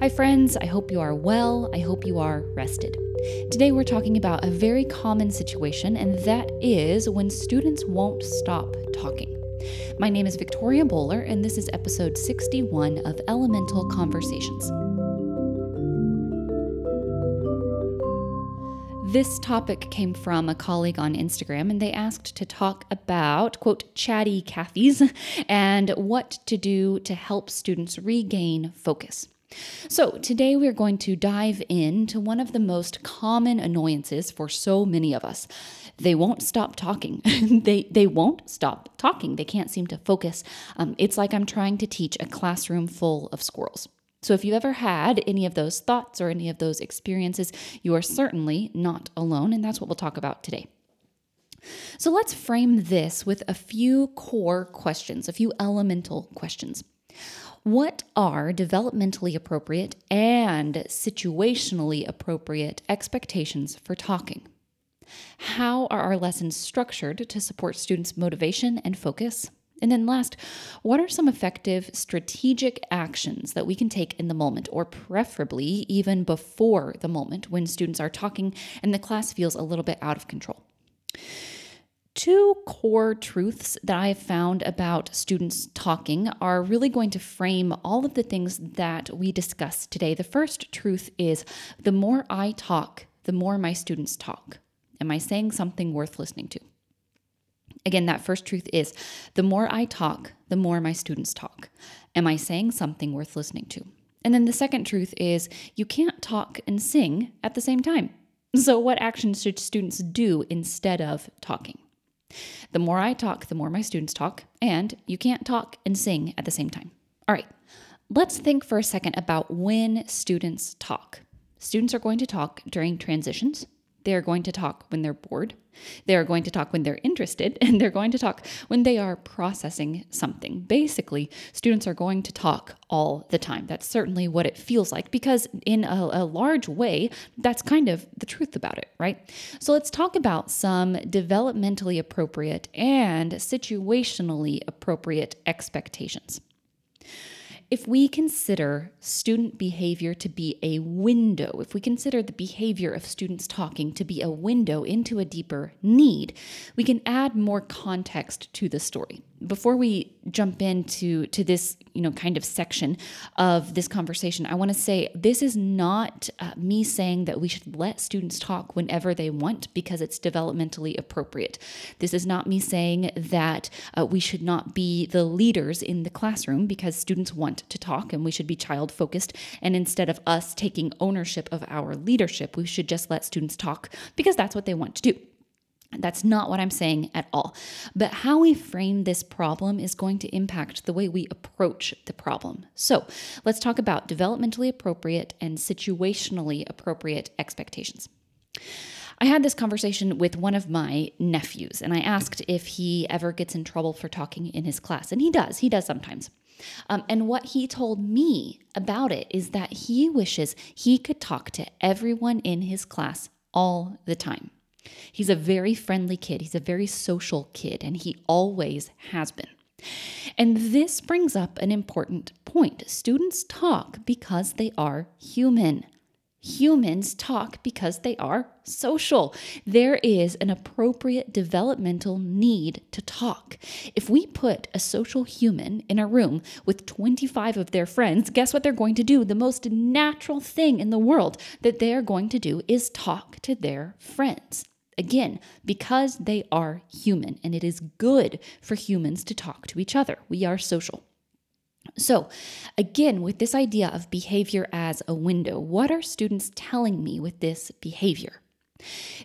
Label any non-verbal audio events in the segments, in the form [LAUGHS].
Hi, friends. I hope you are well. I hope you are rested. Today, we're talking about a very common situation, and that is when students won't stop talking. My name is Victoria Boler, and this is episode 61 of Elemental Conversations. This topic came from a colleague on Instagram, and they asked to talk about, quote, chatty Cathys [LAUGHS] and what to do to help students regain focus. So, today we're going to dive into one of the most common annoyances for so many of us. They won't stop talking. [LAUGHS] they, they won't stop talking. They can't seem to focus. Um, it's like I'm trying to teach a classroom full of squirrels. So, if you've ever had any of those thoughts or any of those experiences, you are certainly not alone, and that's what we'll talk about today. So, let's frame this with a few core questions, a few elemental questions. What are developmentally appropriate and situationally appropriate expectations for talking? How are our lessons structured to support students' motivation and focus? And then, last, what are some effective strategic actions that we can take in the moment, or preferably even before the moment when students are talking and the class feels a little bit out of control? Two core truths that I have found about students talking are really going to frame all of the things that we discuss today. The first truth is the more I talk, the more my students talk. Am I saying something worth listening to? Again, that first truth is the more I talk, the more my students talk. Am I saying something worth listening to? And then the second truth is you can't talk and sing at the same time. So, what actions should students do instead of talking? The more I talk, the more my students talk, and you can't talk and sing at the same time. All right, let's think for a second about when students talk. Students are going to talk during transitions, they are going to talk when they're bored. They are going to talk when they're interested, [LAUGHS] and they're going to talk when they are processing something. Basically, students are going to talk all the time. That's certainly what it feels like because, in a, a, large way, that's kind of the truth about it, right? So, let's talk about some developmentally appropriate and situationally appropriate expectations. If we consider student behavior to be a window, if we consider the behavior of students talking to be a window into a deeper need, we can add more context to the story before we jump into to this you know kind of section of this conversation i want to say this is not uh, me saying that we should let students talk whenever they want because it's developmentally appropriate. This is not me saying that uh, we should not be the leaders in the classroom because students want to talk and we should be child focused and instead of us taking ownership of our leadership we should just let students talk because that's what they want to do that's not what I'm saying at all. But how we frame this problem is going to impact the way we approach the problem. So let's talk about developmentally appropriate and situationally appropriate expectations. I had this conversation with one of my nephews, and I asked if he ever gets in trouble for talking in his class. And he does, he does sometimes. Um, and what he told me about it is that he wishes he could talk to everyone in his class all the time. He's a very friendly kid. He's a very social kid, and he always has been. And this brings up an important point. Students talk because they are human. Humans talk because they are social. There is an appropriate developmental need to talk. If we put a social human in a room with 25 of their friends, guess what they're going to do? The most natural thing in the world that they are going to do is talk to their friends. Again, because they are human, and it is good for humans to talk to each other. We are social. So, again, with this idea of behavior as a window, what are students telling me with this behavior?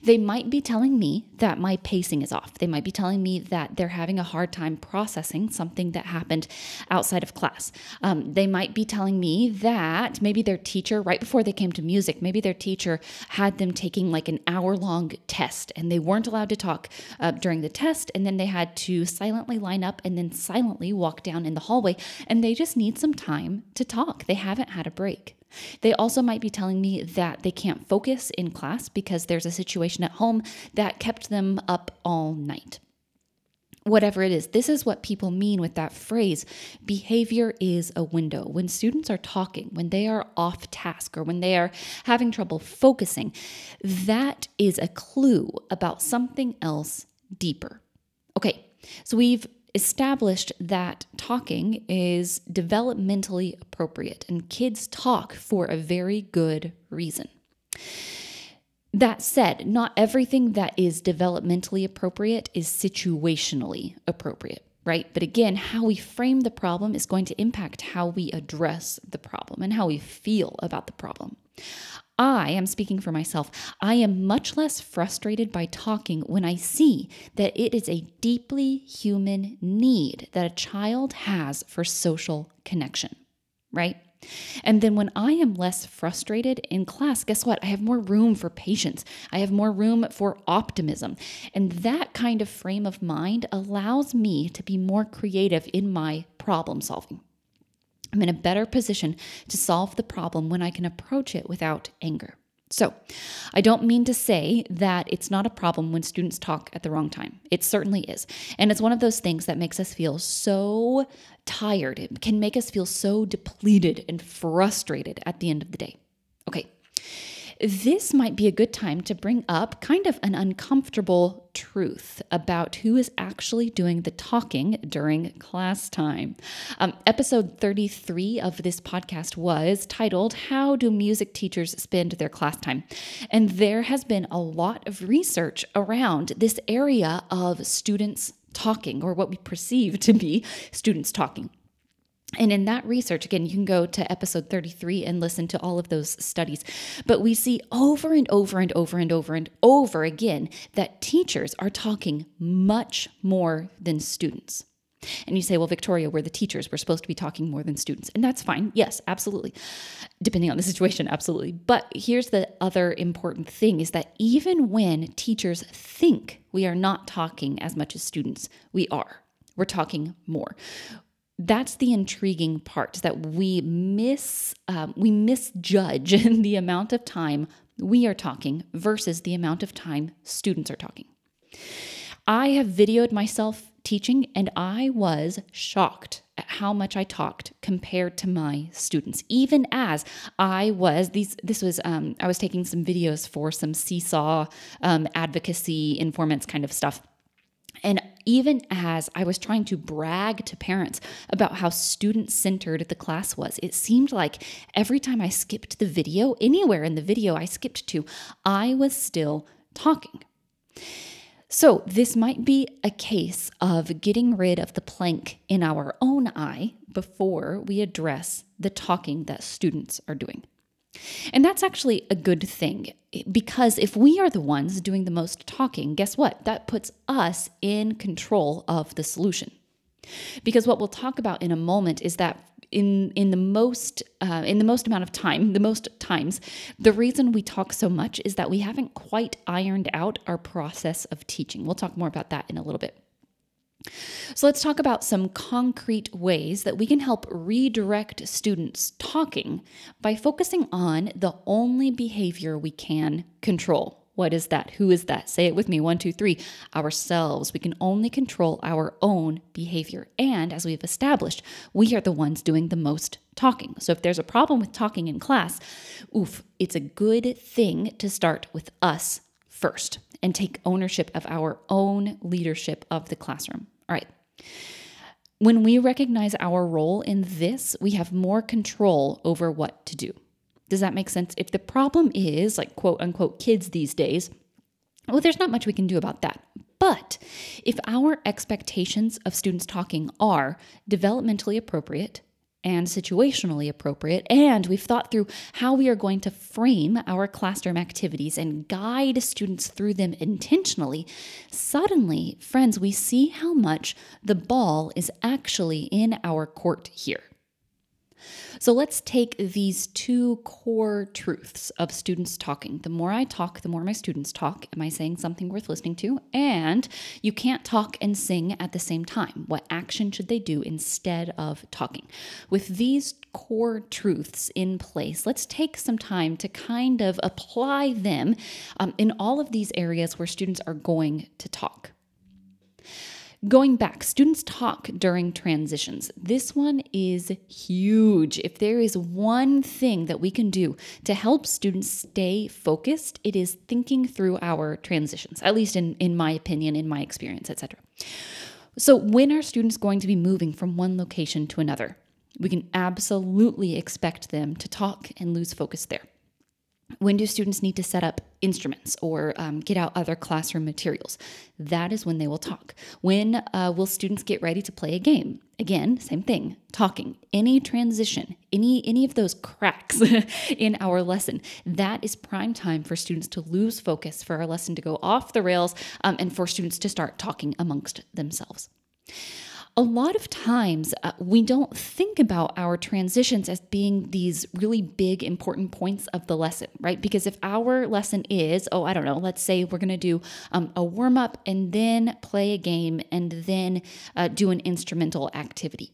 They might be telling me that my pacing is off. They might be telling me that they're having a hard time processing something that happened outside of class. Um, they might be telling me that maybe their teacher, right before they came to music, maybe their teacher had them taking like an hour long test and they weren't allowed to talk uh, during the test. And then they had to silently line up and then silently walk down in the hallway. And they just need some time to talk. They haven't had a break. They also might be telling me that they can't focus in class because there's a situation at home that kept them up all night. whatever it is. This is what people mean with that phrase behavior is a window. When students are talking, when they are off task, or when they are having trouble focusing, that is a clue about something else deeper. Okay, so we've established that talking is developmentally appropriate and kids talk for a very good reason. That said, not everything that is developmentally appropriate is situationally appropriate, right? But again, how we frame the problem is going to impact how we address the problem and how we feel about the problem. I am speaking for myself. I am much less frustrated by talking when I see that it is a deeply human need that a child has for social connection, right? And then when I am less frustrated in class, guess what? I have more room for patience. I have more room for optimism. And that kind of frame of mind allows me to be more creative in my problem solving. I'm in a better position to solve the problem when I can approach it without anger. So, I don't mean to say that it's not a problem when students talk at the wrong time. It certainly is. And it's one of those things that makes us feel so tired. It can make us feel so depleted and frustrated at the end of the day. Okay, this might be a good time to bring up kind of an uncomfortable truth about who is actually doing the talking during class time. Um, episode 33 of this podcast was titled, How Do Music Teachers Spend Their Class Time? And there has been a lot of research around this area of students talking, or what we perceive to be students talking. And in that research, again, you can go to episode 33 and listen to all of those studies. But we see over and over and over and over and over again that teachers are talking much more than students. And you say, well, Victoria, we're the teachers. We're supposed to be talking more than students. And that's fine. Yes, absolutely. Depending on the situation, absolutely. But here's the other important thing is that even when teachers think we are not talking as much as students, we are. We're talking more that's the intriguing part that we miss um, we misjudge [LAUGHS] the amount of time we are talking versus the amount of time students are talking. I have videoed myself teaching and i was shocked at how much i talked compared to my students even as i was these this was um, i was taking some videos for some seesaw um, advocacy informants kind of stuff and even as I was trying to brag to parents about how student centered the class was, it seemed like every time I skipped the video, anywhere in the video I skipped to, I was still talking. So, this might be a case of getting rid of the plank in our own eye before we address the talking that students are doing. And that's actually a good thing because if we are the ones doing the most talking, guess what? That puts us in control of the solution. Because what we'll talk about in a moment is that in in the most uh, in the most amount of time, the most times, the reason we talk so much is that we haven't quite ironed out our process of teaching. We'll talk more about that in a little bit. So let's talk about some concrete ways that we can help redirect students talking by focusing on the only behavior we can control. What is that? Who is that? Say it with me. One, two, three. Ourselves. We can only control our own behavior. And as we've established, we are the ones doing the most talking. So if there's a problem with talking in class, oof, it's a good thing to start with us first and take ownership of our own leadership of the classroom. All right. When we recognize our role in this, we have more control over what to do. Does that make sense? If the problem is like quote unquote kids these days, well, there's not much we can do about that. But if our expectations of students talking are developmentally appropriate, and situationally appropriate. And we've thought through how we are going to frame our classroom activities and guide students through them intentionally. Suddenly, friends, we see how much the ball is actually in our court here. So let's take these two core truths of students talking. The more I talk, the more my students talk. Am I saying something worth listening to? And you can't talk and sing at the same time. What action should they do instead of talking? With these core truths in place, let's take some time to kind of apply them um, in all of these areas where students are going to talk. Going back, students talk during transitions. This one is huge. If there is one thing that we can do to help students stay focused, it is thinking through our transitions, at least in, in my opinion, in my experience, etc. So, when are students going to be moving from one location to another? We can absolutely expect them to talk and lose focus there. When do students need to set up instruments or um, get out other classroom materials? That is when they will talk. When uh, will students get ready to play a game? Again, same thing, talking. Any transition, any any of those cracks [LAUGHS] in our lesson, that is prime time for students to lose focus, for our lesson to go off the rails, um, and for students to start talking amongst themselves a lot of times uh, we don't think about our transitions as being these really big important points of the lesson right? Because if our lesson is oh i don't know let's say we're going to do um, a warm up and then play a game and then uh, do an instrumental activity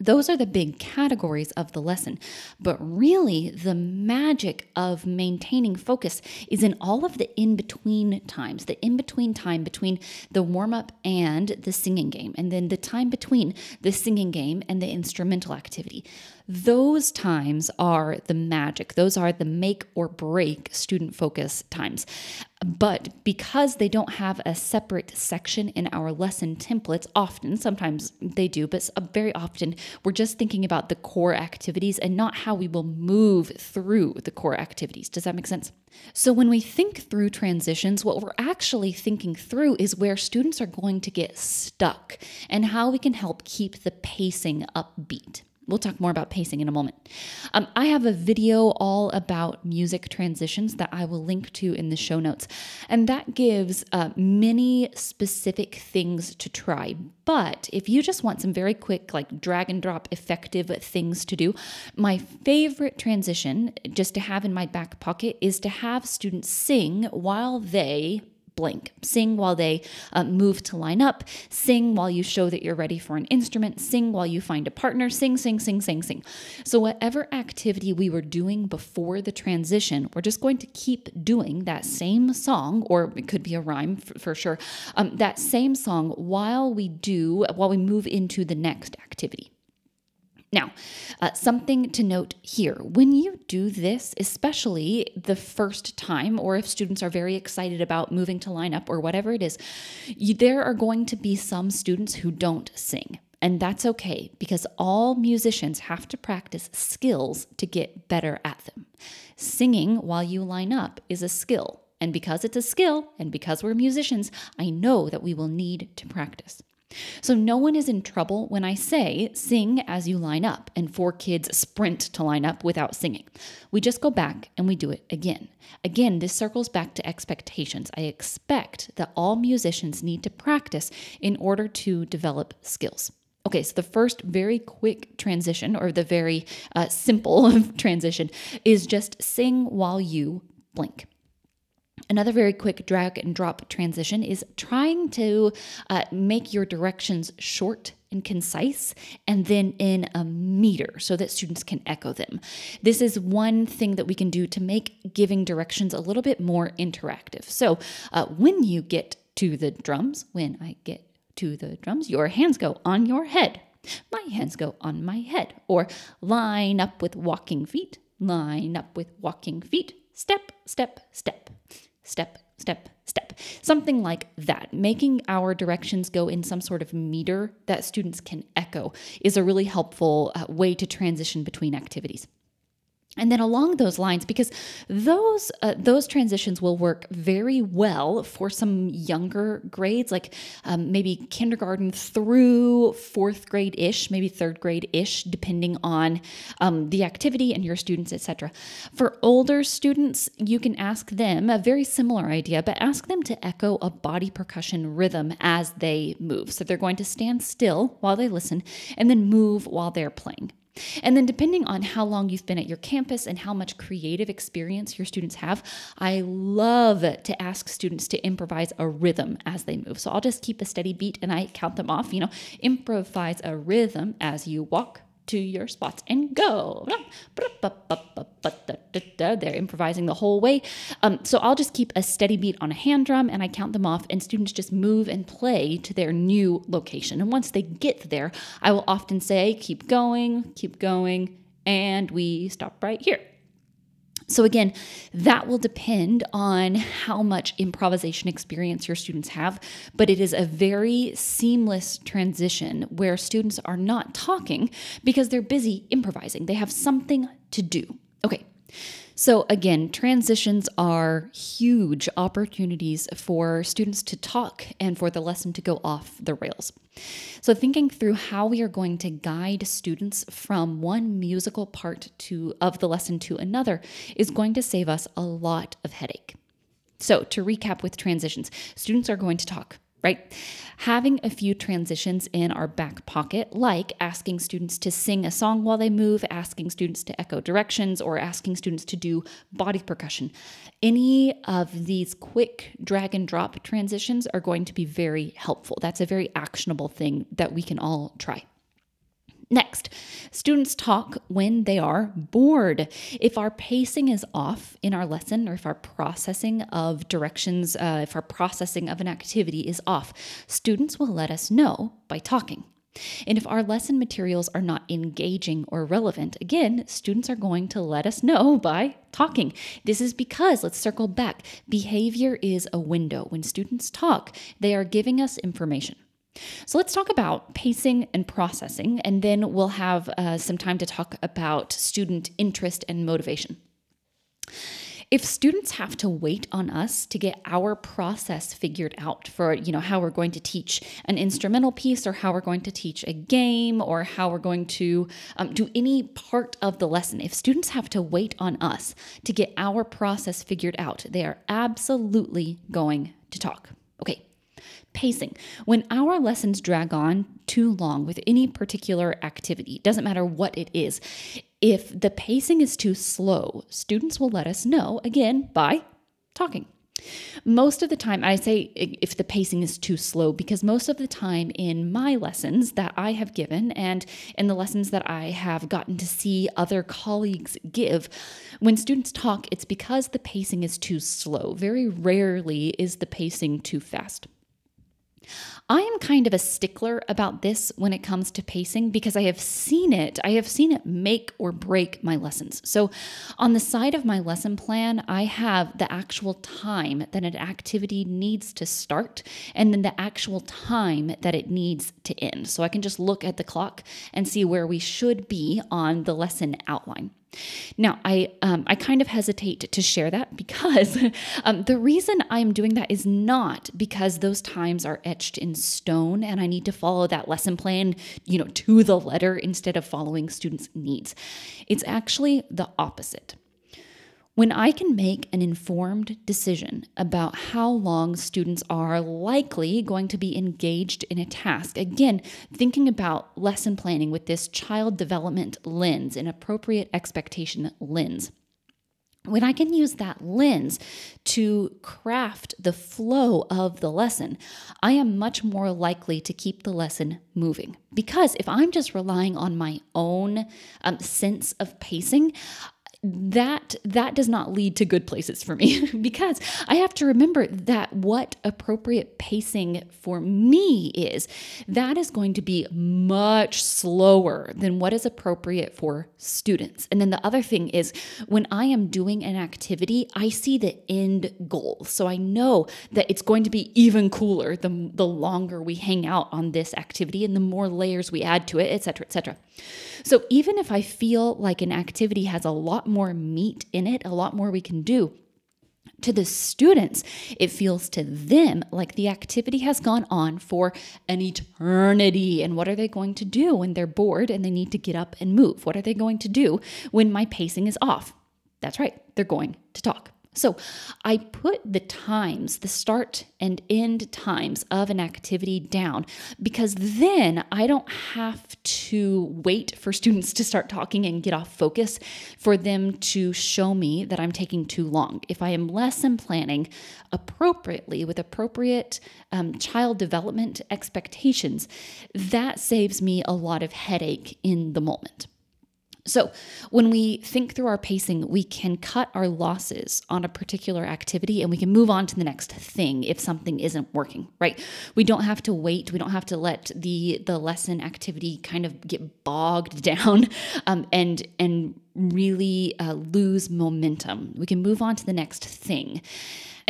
those are the big categories of the lesson. But really, the magic of maintaining focus is in all of the in between times, the in between time between the warm up and the singing game, and then the time between the singing game and the instrumental activity. Those times are the magic. Those are the make or break student focus times. But because they don't have a separate section in our lesson templates, often, sometimes they do, but very often we're just thinking about the core activities and not how we will move through the core activities. Does that make sense? So, when we think through transitions, what we're actually thinking through is where students are going to get stuck and how we can help keep the pacing upbeat. We'll talk more about pacing in a moment. Um, I have a video all about music transitions that I will link to in the show notes. And that gives uh, many specific things to try. But if you just want some very quick, like drag and drop effective things to do, my favorite transition just to have in my back pocket is to have students sing while they Sing while they uh, move to line up. Sing while you show that you're ready for an instrument. Sing while you find a partner. Sing, sing, sing, sing, sing. So, whatever activity we were doing before the transition, we're just going to keep doing that same song, or it could be a rhyme for, for sure, um, that same song while we do, while we move into the next activity. Now, uh, something to note here when you do this, especially the first time, or if students are very excited about moving to line up or whatever it is, you, there are going to be some students who don't sing. And that's okay because all musicians have to practice skills to get better at them. Singing while you line up is a skill. And because it's a skill, and because we're musicians, I know that we will need to practice. So no one is in trouble when I say sing as you line up and four kids sprint to line up without singing. We just go back and we do it again. Again, this circles back to expectations. I expect that all musicians need to practice in order to develop skills. Okay, so the first very quick transition, or the very uh, simple [LAUGHS] transition, is just sing while you blink. Another very quick drag and drop transition is trying to uh, make your directions short and concise and then in a meter so that students can echo them. This is one thing that we can do to make giving directions a little bit more interactive. So uh, when you get to the drums, when I get to the drums, your hands go on your head. My hands go on my head. Or line up with walking feet, line up with walking feet, step, step, step step, step, step. Something like that. Making our directions go in some sort of meter that students can echo is a really helpful uh, way to transition between activities. And then along those lines, because those uh, those transitions will work very well for some younger grades, like um, maybe kindergarten through fourth grade ish, maybe third grade ish, depending on um, the activity and your students, etc. For older students, you can ask them a very similar idea, but ask them to echo a body percussion rhythm as they move. So they're going to stand still while they listen, and then move while they're playing. And then, depending on how long you've been at your campus and how much creative experience your students have, I love to ask students to improvise a rhythm as they move. So I'll just keep a steady beat and I count them off. You know, improvise a rhythm as you walk to your spots and go. they're improvising the whole way. Um, so I'll just keep a steady beat on a hand drum and I count them off, and students just move and play to their new location. And once they get there, I will often say, keep going, keep going, and we stop right here. So, again, that will depend on how much improvisation experience your students have, but it is a very seamless transition where students are not talking because they're busy improvising. They have something to do. Okay, so, again, transitions are huge opportunities for students to talk and for the lesson to go off the rails. So, thinking through how we are going to guide students from one musical part to, of the lesson to another is going to save us a lot of headache. So, to recap with transitions, students are going to talk right? Having a few transitions in our back pocket, like asking students to sing a song while they move, asking students to echo directions, or asking students to do body percussion. Any of these quick drag and drop transitions are going to be very helpful. That's a very actionable thing that we can all try. Next, students talk when they are bored. If our pacing is off in our lesson, or if our processing of directions, uh, if our processing of an activity is off, students will let us know by talking. And if our lesson materials are not engaging or relevant, again, students are going to let us know [LAUGHS] by talking. This is because, let's circle back, behavior is a window. When students talk, they are giving us information. So let's talk about pacing and processing, and then we'll have uh, some time to talk about student interest and motivation. If students have to wait on us to get our process figured out for, you know, how we're going to teach an instrumental piece or how we're going to teach a game or how we're going to um, do any part of the lesson, if students have to wait on us to get our process figured out, they are absolutely going to talk. Okay, Pacing. When our lessons drag on too long with any particular activity, doesn't matter what it is, if the pacing is too slow, students will let us know again by talking. Most of the time, I say if the pacing is too slow, because most of the time in my lessons that I have given and in the lessons that I have gotten to see other colleagues give, when students talk, it's because the pacing is too slow. Very rarely is the pacing too fast. I am kind of a stickler about this when it comes to pacing because I have seen it. I have seen it make or break my lessons. So, on the side of my lesson plan, I have the actual time that an activity needs to start and then the actual time that it needs to end. So, I can just look at the clock and see where we should be on the lesson outline. Now, I um, I kind of hesitate to share that because [LAUGHS] um, the reason I'm doing that is not because those times are etched in stone and I need to follow that lesson plan, you know, to the letter instead of following students' needs. It's actually the opposite. When I can make an informed decision about how long students are likely going to be engaged in a task, again, thinking about lesson planning with this child development lens, an appropriate expectation lens when I can use that lens to craft the flow of the lesson, I am much more likely to keep the lesson moving. Because if I'm just relying on my own um, sense of pacing, that that does not lead to good places for me [LAUGHS] because I have to remember that what appropriate pacing for me is that is going to be much slower than what is appropriate for students. And then the other thing is when I am doing an activity, I see the end goal. So I know that it's going to be even cooler the, the longer we hang out on this activity and the more layers we add to it, etc., etc. So even if I feel like an activity has a lot more meat in it, a lot more we can do, to the students, it feels to them like the activity has gone on for an eternity. And what are they going to do when they're bored and they need to get up and move? What are they going to do when my pacing is off? That's right, they're going to talk. So I put the times, the start and end times of an activity down because then I don't have to wait for students to start talking and get off focus for them to show me that I'm taking too long. If I am lesson planning appropriately with appropriate um, child development expectations, that saves me a lot of headache in the moment. So, when we think through our pacing, we can cut our losses on a particular activity and we can move on to the next thing if something isn't working, right? We don't have to wait. We don't have to let the the lesson activity kind of get bogged [LAUGHS] down um, and and really uh, lose momentum. We can move on to the next thing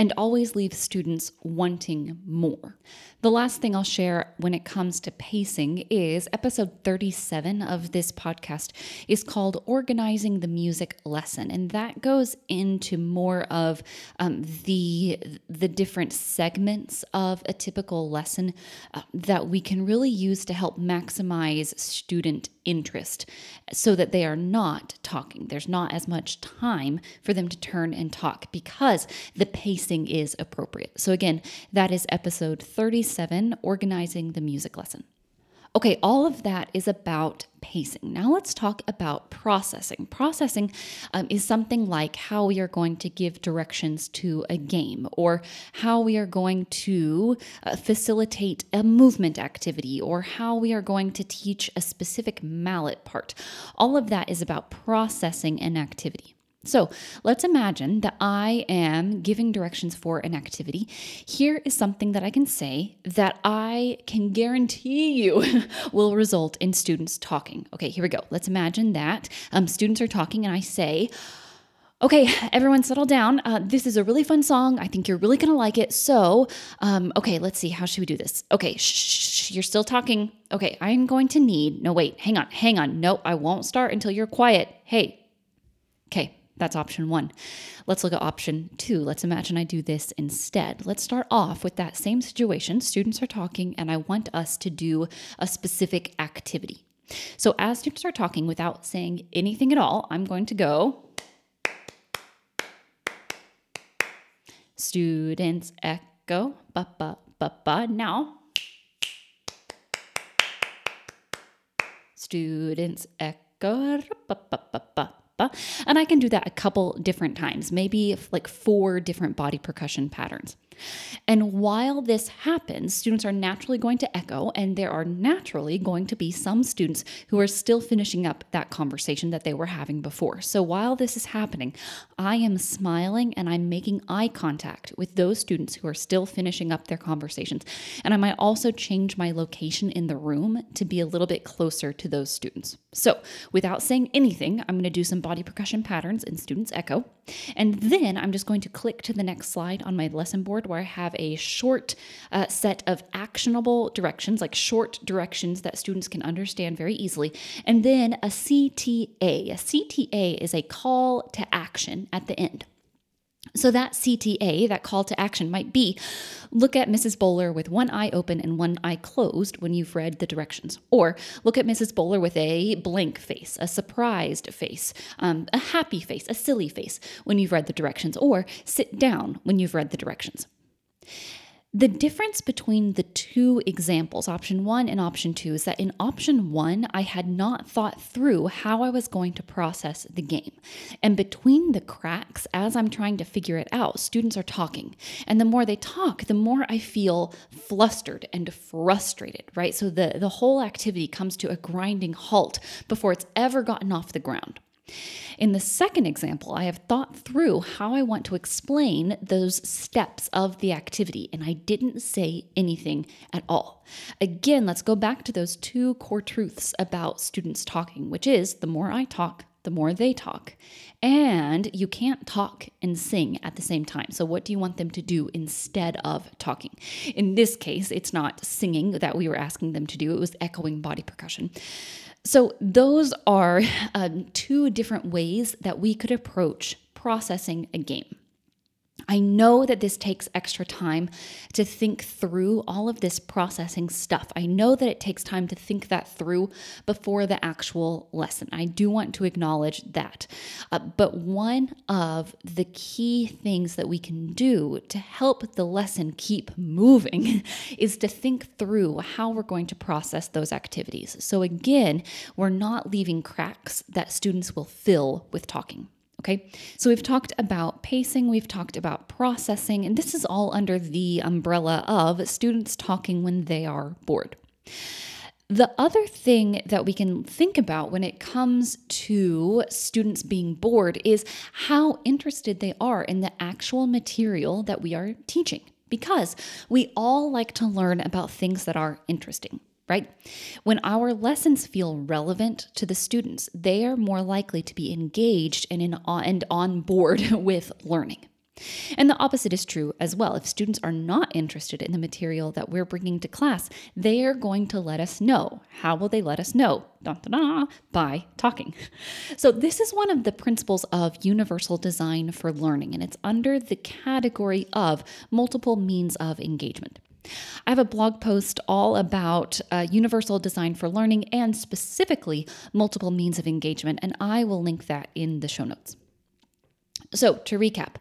and always leave students wanting more. The last thing I'll share when it comes to pacing is episode 37 of this podcast is called Organizing the Music Lesson. And that goes into more of um, the, the different segments of a typical lesson uh, that we can really use to help maximize student interest so that they are not talking. There's not as much time for them to turn and talk because the pacing is appropriate. So, again, that is episode 37 Organizing the Music Lesson. Okay, all of that is about pacing. Now let's talk about processing. Processing um, is something like how we are going to give directions to a game or how we are going to uh, facilitate a movement activity or how we are going to teach a specific mallet part. All of that is about processing an activity. So let's imagine that I am giving directions for an activity. Here is something that I can say that I can guarantee you [LAUGHS] will result in students talking. Okay, here we go. Let's imagine that um, students are talking and I say, Okay, everyone settle down. Uh, this is a really fun song. I think you're really to like it. So, um, okay, let's see. How should we do this? Okay, shh, you're still talking. Okay, I'm going to need. No, wait, hang on, hang on. No, I won't start until you're quiet. Hey. That's option one. Let's look at option two. Let's imagine I do this instead. Let's start off with that same situation. Students are talking, and I want us to do a specific activity. So, as students are talking without saying anything at all, I'm going to go. Students echo, ba ba ba ba. Now, students echo, ba ba ba ba. And I can do that a couple different times, maybe like four different body percussion patterns. And while this happens, students are naturally going to echo, and there are naturally going to be some students who are still finishing up that conversation that they were having before. So while this is happening, I am smiling and I'm making eye contact with those students who are still finishing up their conversations. And I might also change my location in the room to be a little bit closer to those students. So without saying anything, I'm going to do some body percussion patterns in students echo. And then I'm just going to click to the next slide on my lesson board where I have a short uh, set of actionable directions, like short directions that students can understand very easily, and then a CTA. A CTA is a call to action at the end. So, that CTA, that call to action, might be look at Mrs. Boler with one eye open and one eye closed when you've read the directions. Or look at Mrs. Boler with a blank face, a surprised face, um, a happy face, a silly face when you've read the directions. Or sit down when you've read the directions. The difference between the two examples, option one and option two, is that in option one, I had not thought through how I was going to process the game. And between the cracks, as I'm trying to figure it out, students are talking. And the more they talk, the more I feel flustered and frustrated, right? So the, the whole activity comes to a grinding halt before it's ever gotten off the ground. In the second example, I have thought through how I want to explain those steps of the activity, and I didn't say anything at all. Again, let's go back to those two core truths about students talking, which is the more I talk, the more they talk. And you can't talk and sing at the same time. So, what do you want them to do instead of talking? In this case, it's not singing that we were asking them to do, it was echoing body percussion. So, those are um, two different ways that we could approach processing a game. I know that this takes extra time to think through all of this processing stuff. I know that it takes time to think that through before the actual lesson. I do want to acknowledge that. Uh, but one of the key things that we can do to help the lesson keep moving [LAUGHS] is to think through how we're going to process those activities. So, again, we're not leaving cracks that students will fill with talking. Okay, so we've talked about pacing, we've talked about processing, and this is all under the umbrella of students talking when they are bored. The other thing that we can think about when it comes to students being bored is how interested they are in the actual material that we are teaching. Because we all like to learn about things that are interesting right? When our lessons feel relevant to the students, they are more likely to be engaged and, in, and on board [LAUGHS] with learning. And the opposite is true as well. If students are not interested in the material that we're bringing to class, they are going to let us know. How will they let us know? Dun, dun, dun, by talking. So, this is one of the principles of universal design for learning, and it's under the category of multiple means of engagement. I have a blog post all about uh, universal design for learning and specifically multiple means of engagement, and I will link that in the show notes. So, to recap,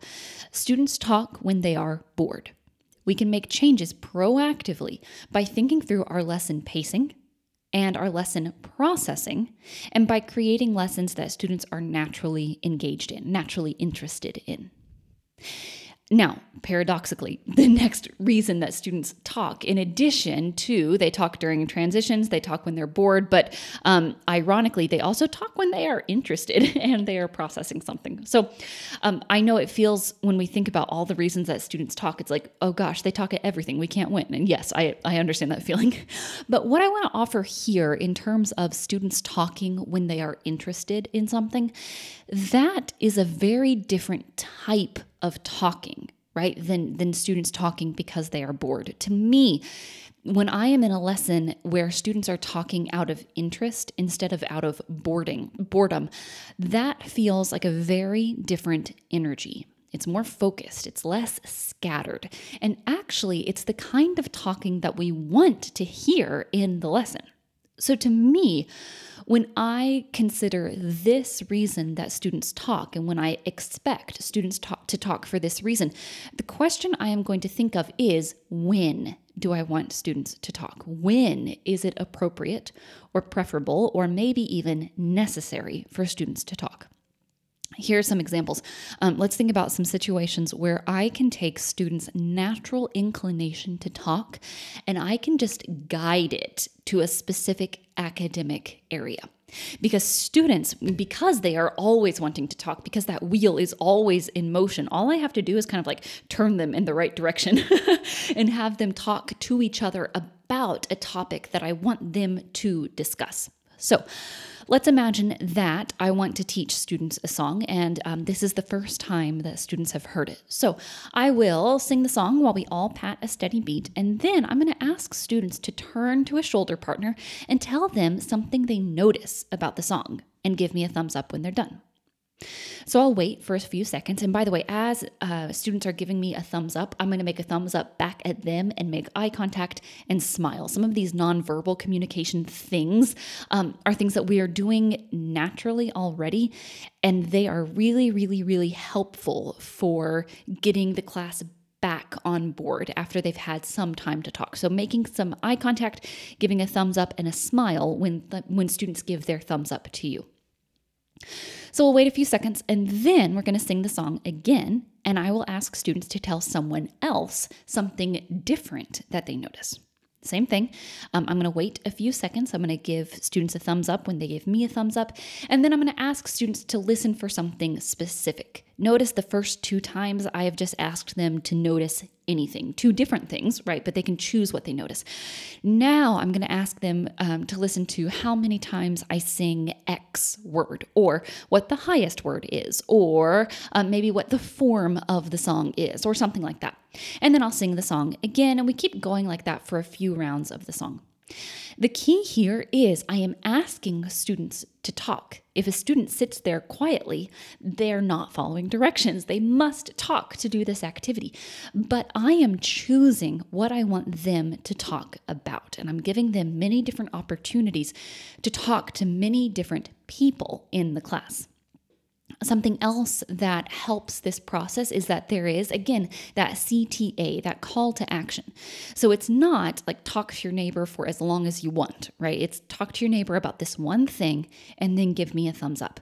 students talk when they are bored. We can make changes proactively by thinking through our lesson pacing and our lesson processing, and by creating lessons that students are naturally engaged in, naturally interested in. Now, paradoxically, [LAUGHS] the next reason that students talk, in addition to they talk during transitions, they talk when they're bored, but um, ironically, they also talk when they are interested [LAUGHS] and they are processing something. So um, I know it feels when we think about all the reasons that students talk, it's like, oh gosh, they talk at everything. We can't win. And yes, I, I understand that [LAUGHS] feeling. but what I want to offer here in terms of students talking when they are interested in something, that is a very different type of talking, right? Than than students talking because they are bored. To me, when I am in a lesson where students are talking out of interest instead of out of boarding, boredom, that feels like a very different energy. It's more focused, it's less scattered. And actually, it's the kind of talking that we want to hear in the lesson. So to me, when I consider this reason that students talk, and when I expect students talk, to talk for this reason, the question I am going to think of is when do I want students to talk? When is it appropriate or preferable or maybe even necessary for students to talk? Here are some examples. Um, let's think about some situations where I can take students' natural inclination to talk and I can just guide it to a specific academic area. Because students, because they are always wanting to talk, because that wheel is always in motion, all I have to do is kind of like turn them in the right direction [LAUGHS] and have them talk to each other about a topic that I want them to discuss. So, Let's imagine that I want to teach students a song, and um, this is the first time that students have heard it. So I will sing the song while we all pat a steady beat, and then I'm going to ask students to turn to a shoulder partner and tell them something they notice about the song and give me a thumbs up when they're done. So I'll wait for a few seconds. And by the way, as uh, students are giving me a thumbs up, I'm going to make a thumbs up back at them and make eye contact and smile. Some of these nonverbal communication things um, are things that we are doing naturally already. And they are really, really, really helpful for getting the class back on board after they've had some time to talk. So making some eye contact, giving a thumbs up and a smile when the, when students give their thumbs up to you. So we'll wait a few seconds and then we're going to sing the song again. And I will ask students to tell someone else something different that they notice. Same thing. Um, I'm going to wait a few seconds. I'm going to give students a thumbs up when they give me a thumbs up. And then I'm going to ask students to listen for something specific. Notice the first two times I have just asked them to notice anything, two different things, right? But they can choose what they notice. Now I'm going to ask them um, to listen to how many times I sing X word, or what the highest word is, or um, maybe what the form of the song is, or something like that. And then I'll sing the song again, and we keep going like that for a few rounds of the song. The key here is I am asking students to talk. If a student sits there quietly, they're not following directions. They must talk to do this activity. But I am choosing what I want them to talk about, and I'm giving them many different opportunities to talk to many different people in the class. Something else that helps this process is that there is, again, that CTA, that call to action. So it's not like talk to your neighbor for as long as you want, right? It's talk to your neighbor about this one thing and then give me a thumbs up.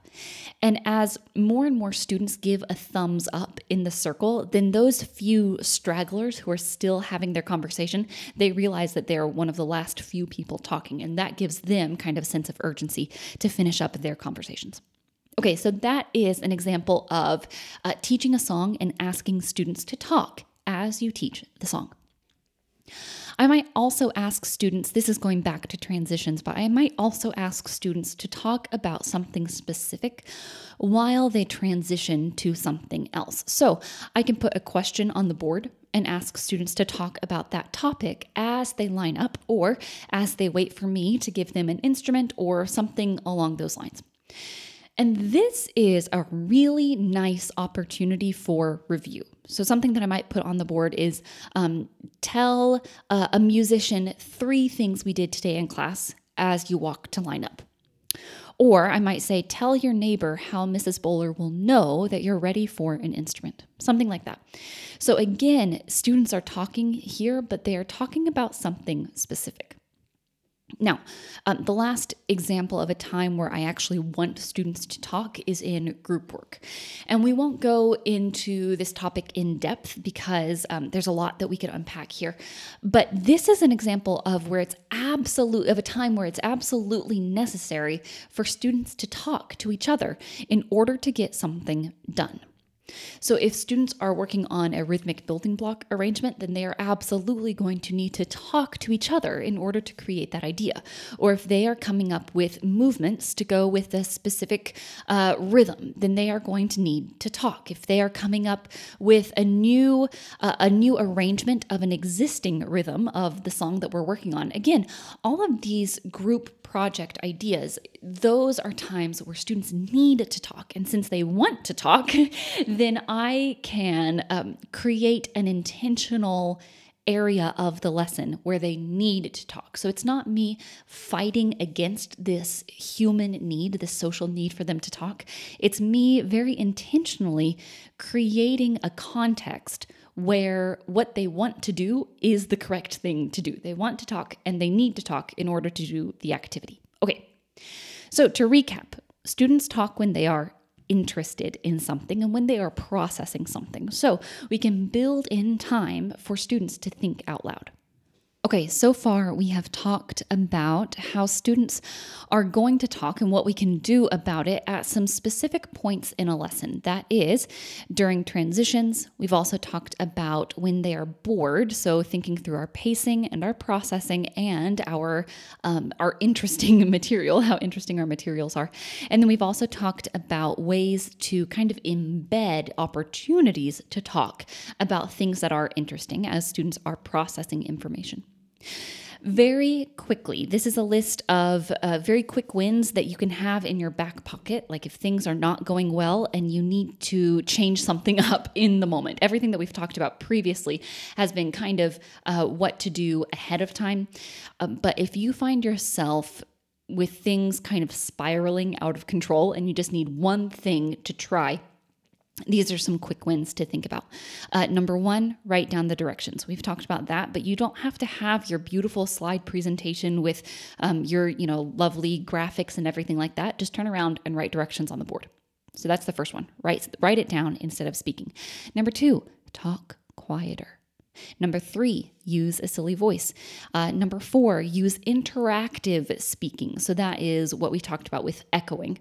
And as more and more students give a thumbs up in the circle, then those few stragglers who are still having their conversation, they realize that they're one of the last few people talking. And that gives them kind of a sense of urgency to finish up their conversations. Okay, so that is an example of uh, teaching a song and asking students to talk as you teach the song. I might also ask students, this is going back to transitions, but I might also ask students to talk about something specific while they transition to something else. So I can put a question on the board and ask students to talk about that topic as they line up or as they wait for me to give them an instrument or something along those lines. And this is a really nice opportunity for review. So, something that I might put on the board is um, tell uh, a musician three things we did today in class as you walk to line up. Or I might say, tell your neighbor how Mrs. Boler will know that you're ready for an instrument. Something like that. So, again, students are talking here, but they are talking about something specific. Now, um, the last example of a time where I actually want students to talk is in group work. And we won't go into this topic in depth because um, there's a lot that we could unpack here. But this is an example of where it's absolute, of a time where it's absolutely necessary for students to talk to each other in order to get something done. So, if students are working on a rhythmic building block arrangement, then they are absolutely going to need to talk to each other in order to create that idea. Or if they are coming up with movements to go with a specific uh, rhythm, then they are going to need to talk. If they are coming up with a new uh, a new arrangement of an existing rhythm of the song that we're working on, again, all of these group project ideas, those are times where students need to talk. And since they want to talk, [LAUGHS] then I can um, create an intentional area of the lesson where they need to talk. So it's not me fighting against this human need, this social need for them to talk. It's me very intentionally creating a context where what they want to do is the correct thing to do. They want to talk and they need to talk in order to do the activity. Okay, so to recap, students talk when they are interested in something and when they are processing something. So we can build in time for students to think out loud. Okay, so far we have talked about how students are going to talk and what we can do about it at some specific points in a lesson. That is during transitions. We've also talked about when they are bored, so thinking through our pacing and our processing and our um, our interesting [LAUGHS] material, how interesting our materials are. And then we've also talked about ways to kind of embed opportunities to talk about things that are interesting as students are processing information. Very quickly, this is a list of uh, very quick wins that you can have in your back pocket. Like if things are not going well and you need to change something [LAUGHS] up in the moment. Everything that we've talked about previously has been kind of uh, what to do ahead of time. Um, but if you find yourself with things kind of spiraling out of control and you just need one thing to try, these are some quick wins to think about. Uh, number one, write down the directions. We've talked about that, but you don't have to have your beautiful slide presentation with um, your, you know, lovely graphics and everything like that. Just turn around and write directions on the board. So that's the first one. Write write it down instead of speaking. Number two, talk quieter. Number three, use a silly voice. Uh, number four, use interactive speaking. So that is what we talked about with echoing.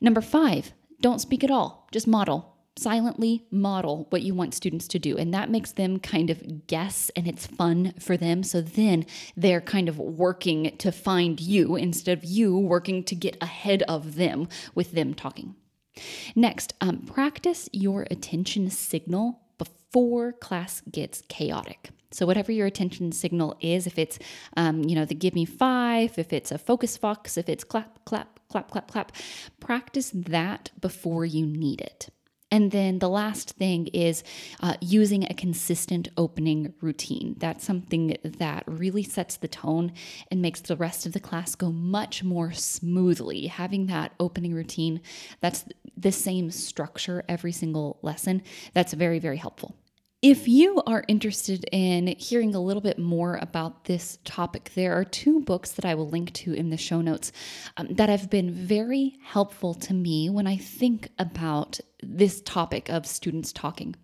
Number five, don't speak at all, just model. Silently model what you want students to do. And that makes them kind of guess and it's fun for them. So then they're kind of working to find you instead of you working to get ahead of them with them talking. Next, um, practice your attention signal before class gets chaotic. So whatever your attention signal is, if it's um, you know the give me five, if it's a focus fox, if it's clap clap clap, clap, clap. Practice that before you need it. And then the last thing is uh, using a consistent opening routine. That's something that really sets the tone and makes the rest of the class go much more smoothly. Having that opening routine that's the same structure every single lesson, that's very, very helpful. If you are interested in hearing a little bit more about this topic, there are two books that I will link to in the show notes um, that have been very helpful to me when I think about this topic of students talking.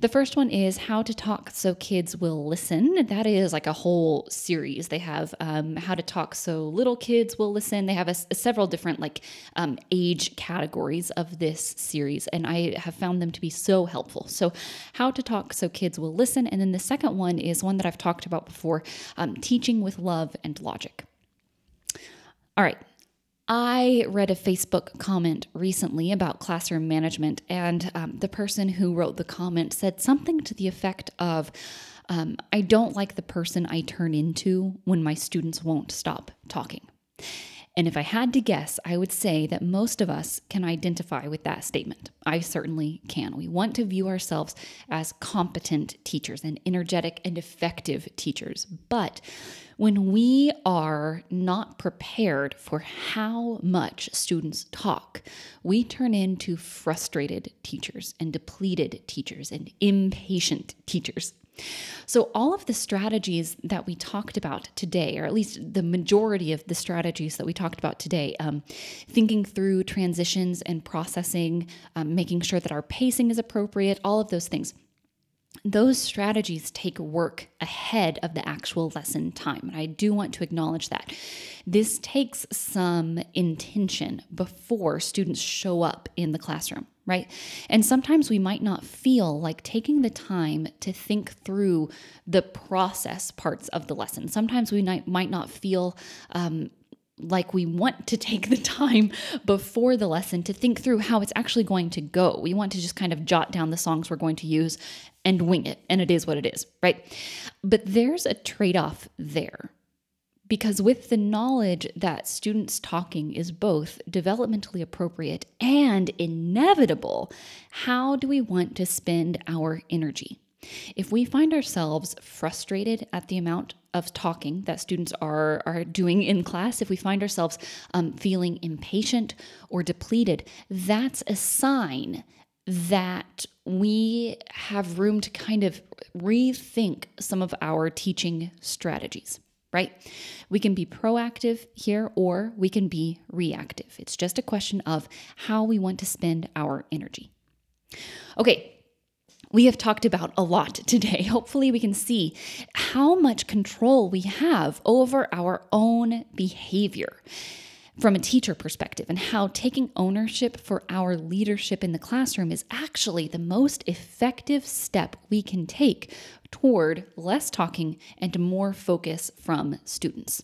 The first one is How to Talk So Kids Will Listen. That is like a whole series. They have um, How to Talk So Little Kids Will Listen. They have a, a several different like um, age categories of this series, and I have found them to be so helpful. So, How to Talk So Kids Will Listen. And then the second one is one that I've talked about before um, Teaching with Love and Logic. All right, I read a Facebook comment recently about classroom management, and um, the person who wrote the comment said something to the effect of, um, I don't like the person I turn into when my students won't stop talking. And if I had to guess, I would say that most of us can identify with that statement. I certainly can. We want to view ourselves as competent teachers and energetic and effective teachers. But when we are not prepared for how much students talk, we turn into frustrated teachers and depleted teachers and impatient teachers. So, all of the strategies that we talked about today, or at least the majority of the strategies that we talked about today, um, thinking through transitions and processing, um, making sure that our pacing is appropriate, all of those things. Those strategies take work ahead of the actual lesson time. And I do want to acknowledge that. This takes some intention before students show up in the classroom right? And sometimes we might not feel like taking the time to think through the process parts of the lesson. Sometimes we might, not feel um, like we want to take the time before the lesson to think through how it's actually going to go. We want to just kind of jot down the songs we're going to use and wing it, and it is what it is, right? But there's a trade off there because with the knowledge that students talking is both developmentally appropriate and inevitable, how do we want to spend our energy? If we find ourselves frustrated at the amount of talking that students are, are doing in class, if we find ourselves um, feeling impatient or depleted, that's a sign that we have room to kind of rethink some of our teaching strategies right? We can be proactive here or we can be reactive. It's just a question of how we want to spend our energy. Okay. We have talked about a lot [LAUGHS] today. Hopefully, we can see how much control we have over our own behavior from a teacher perspective and how taking ownership for our leadership in the classroom is actually the most effective step we can take toward less talking and more focus from students.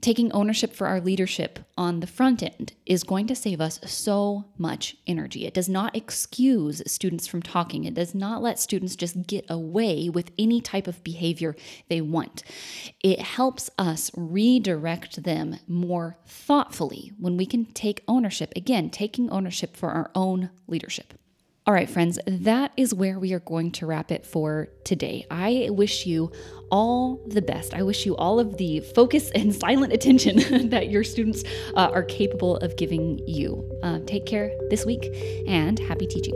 Taking ownership for our leadership on the front end is going to save us so much energy. It does not excuse students from talking. It does not let students just get away with any type of behavior they want. It helps us redirect them more thoughtfully when we can take ownership. Again, taking ownership for our own leadership. All right, friends, that is where we are going to wrap it for today. I wish you all the best. I wish you all of the focus [LAUGHS] and silent attention [LAUGHS] that your students uh, are capable of giving you. Uh, take care this week and happy teaching.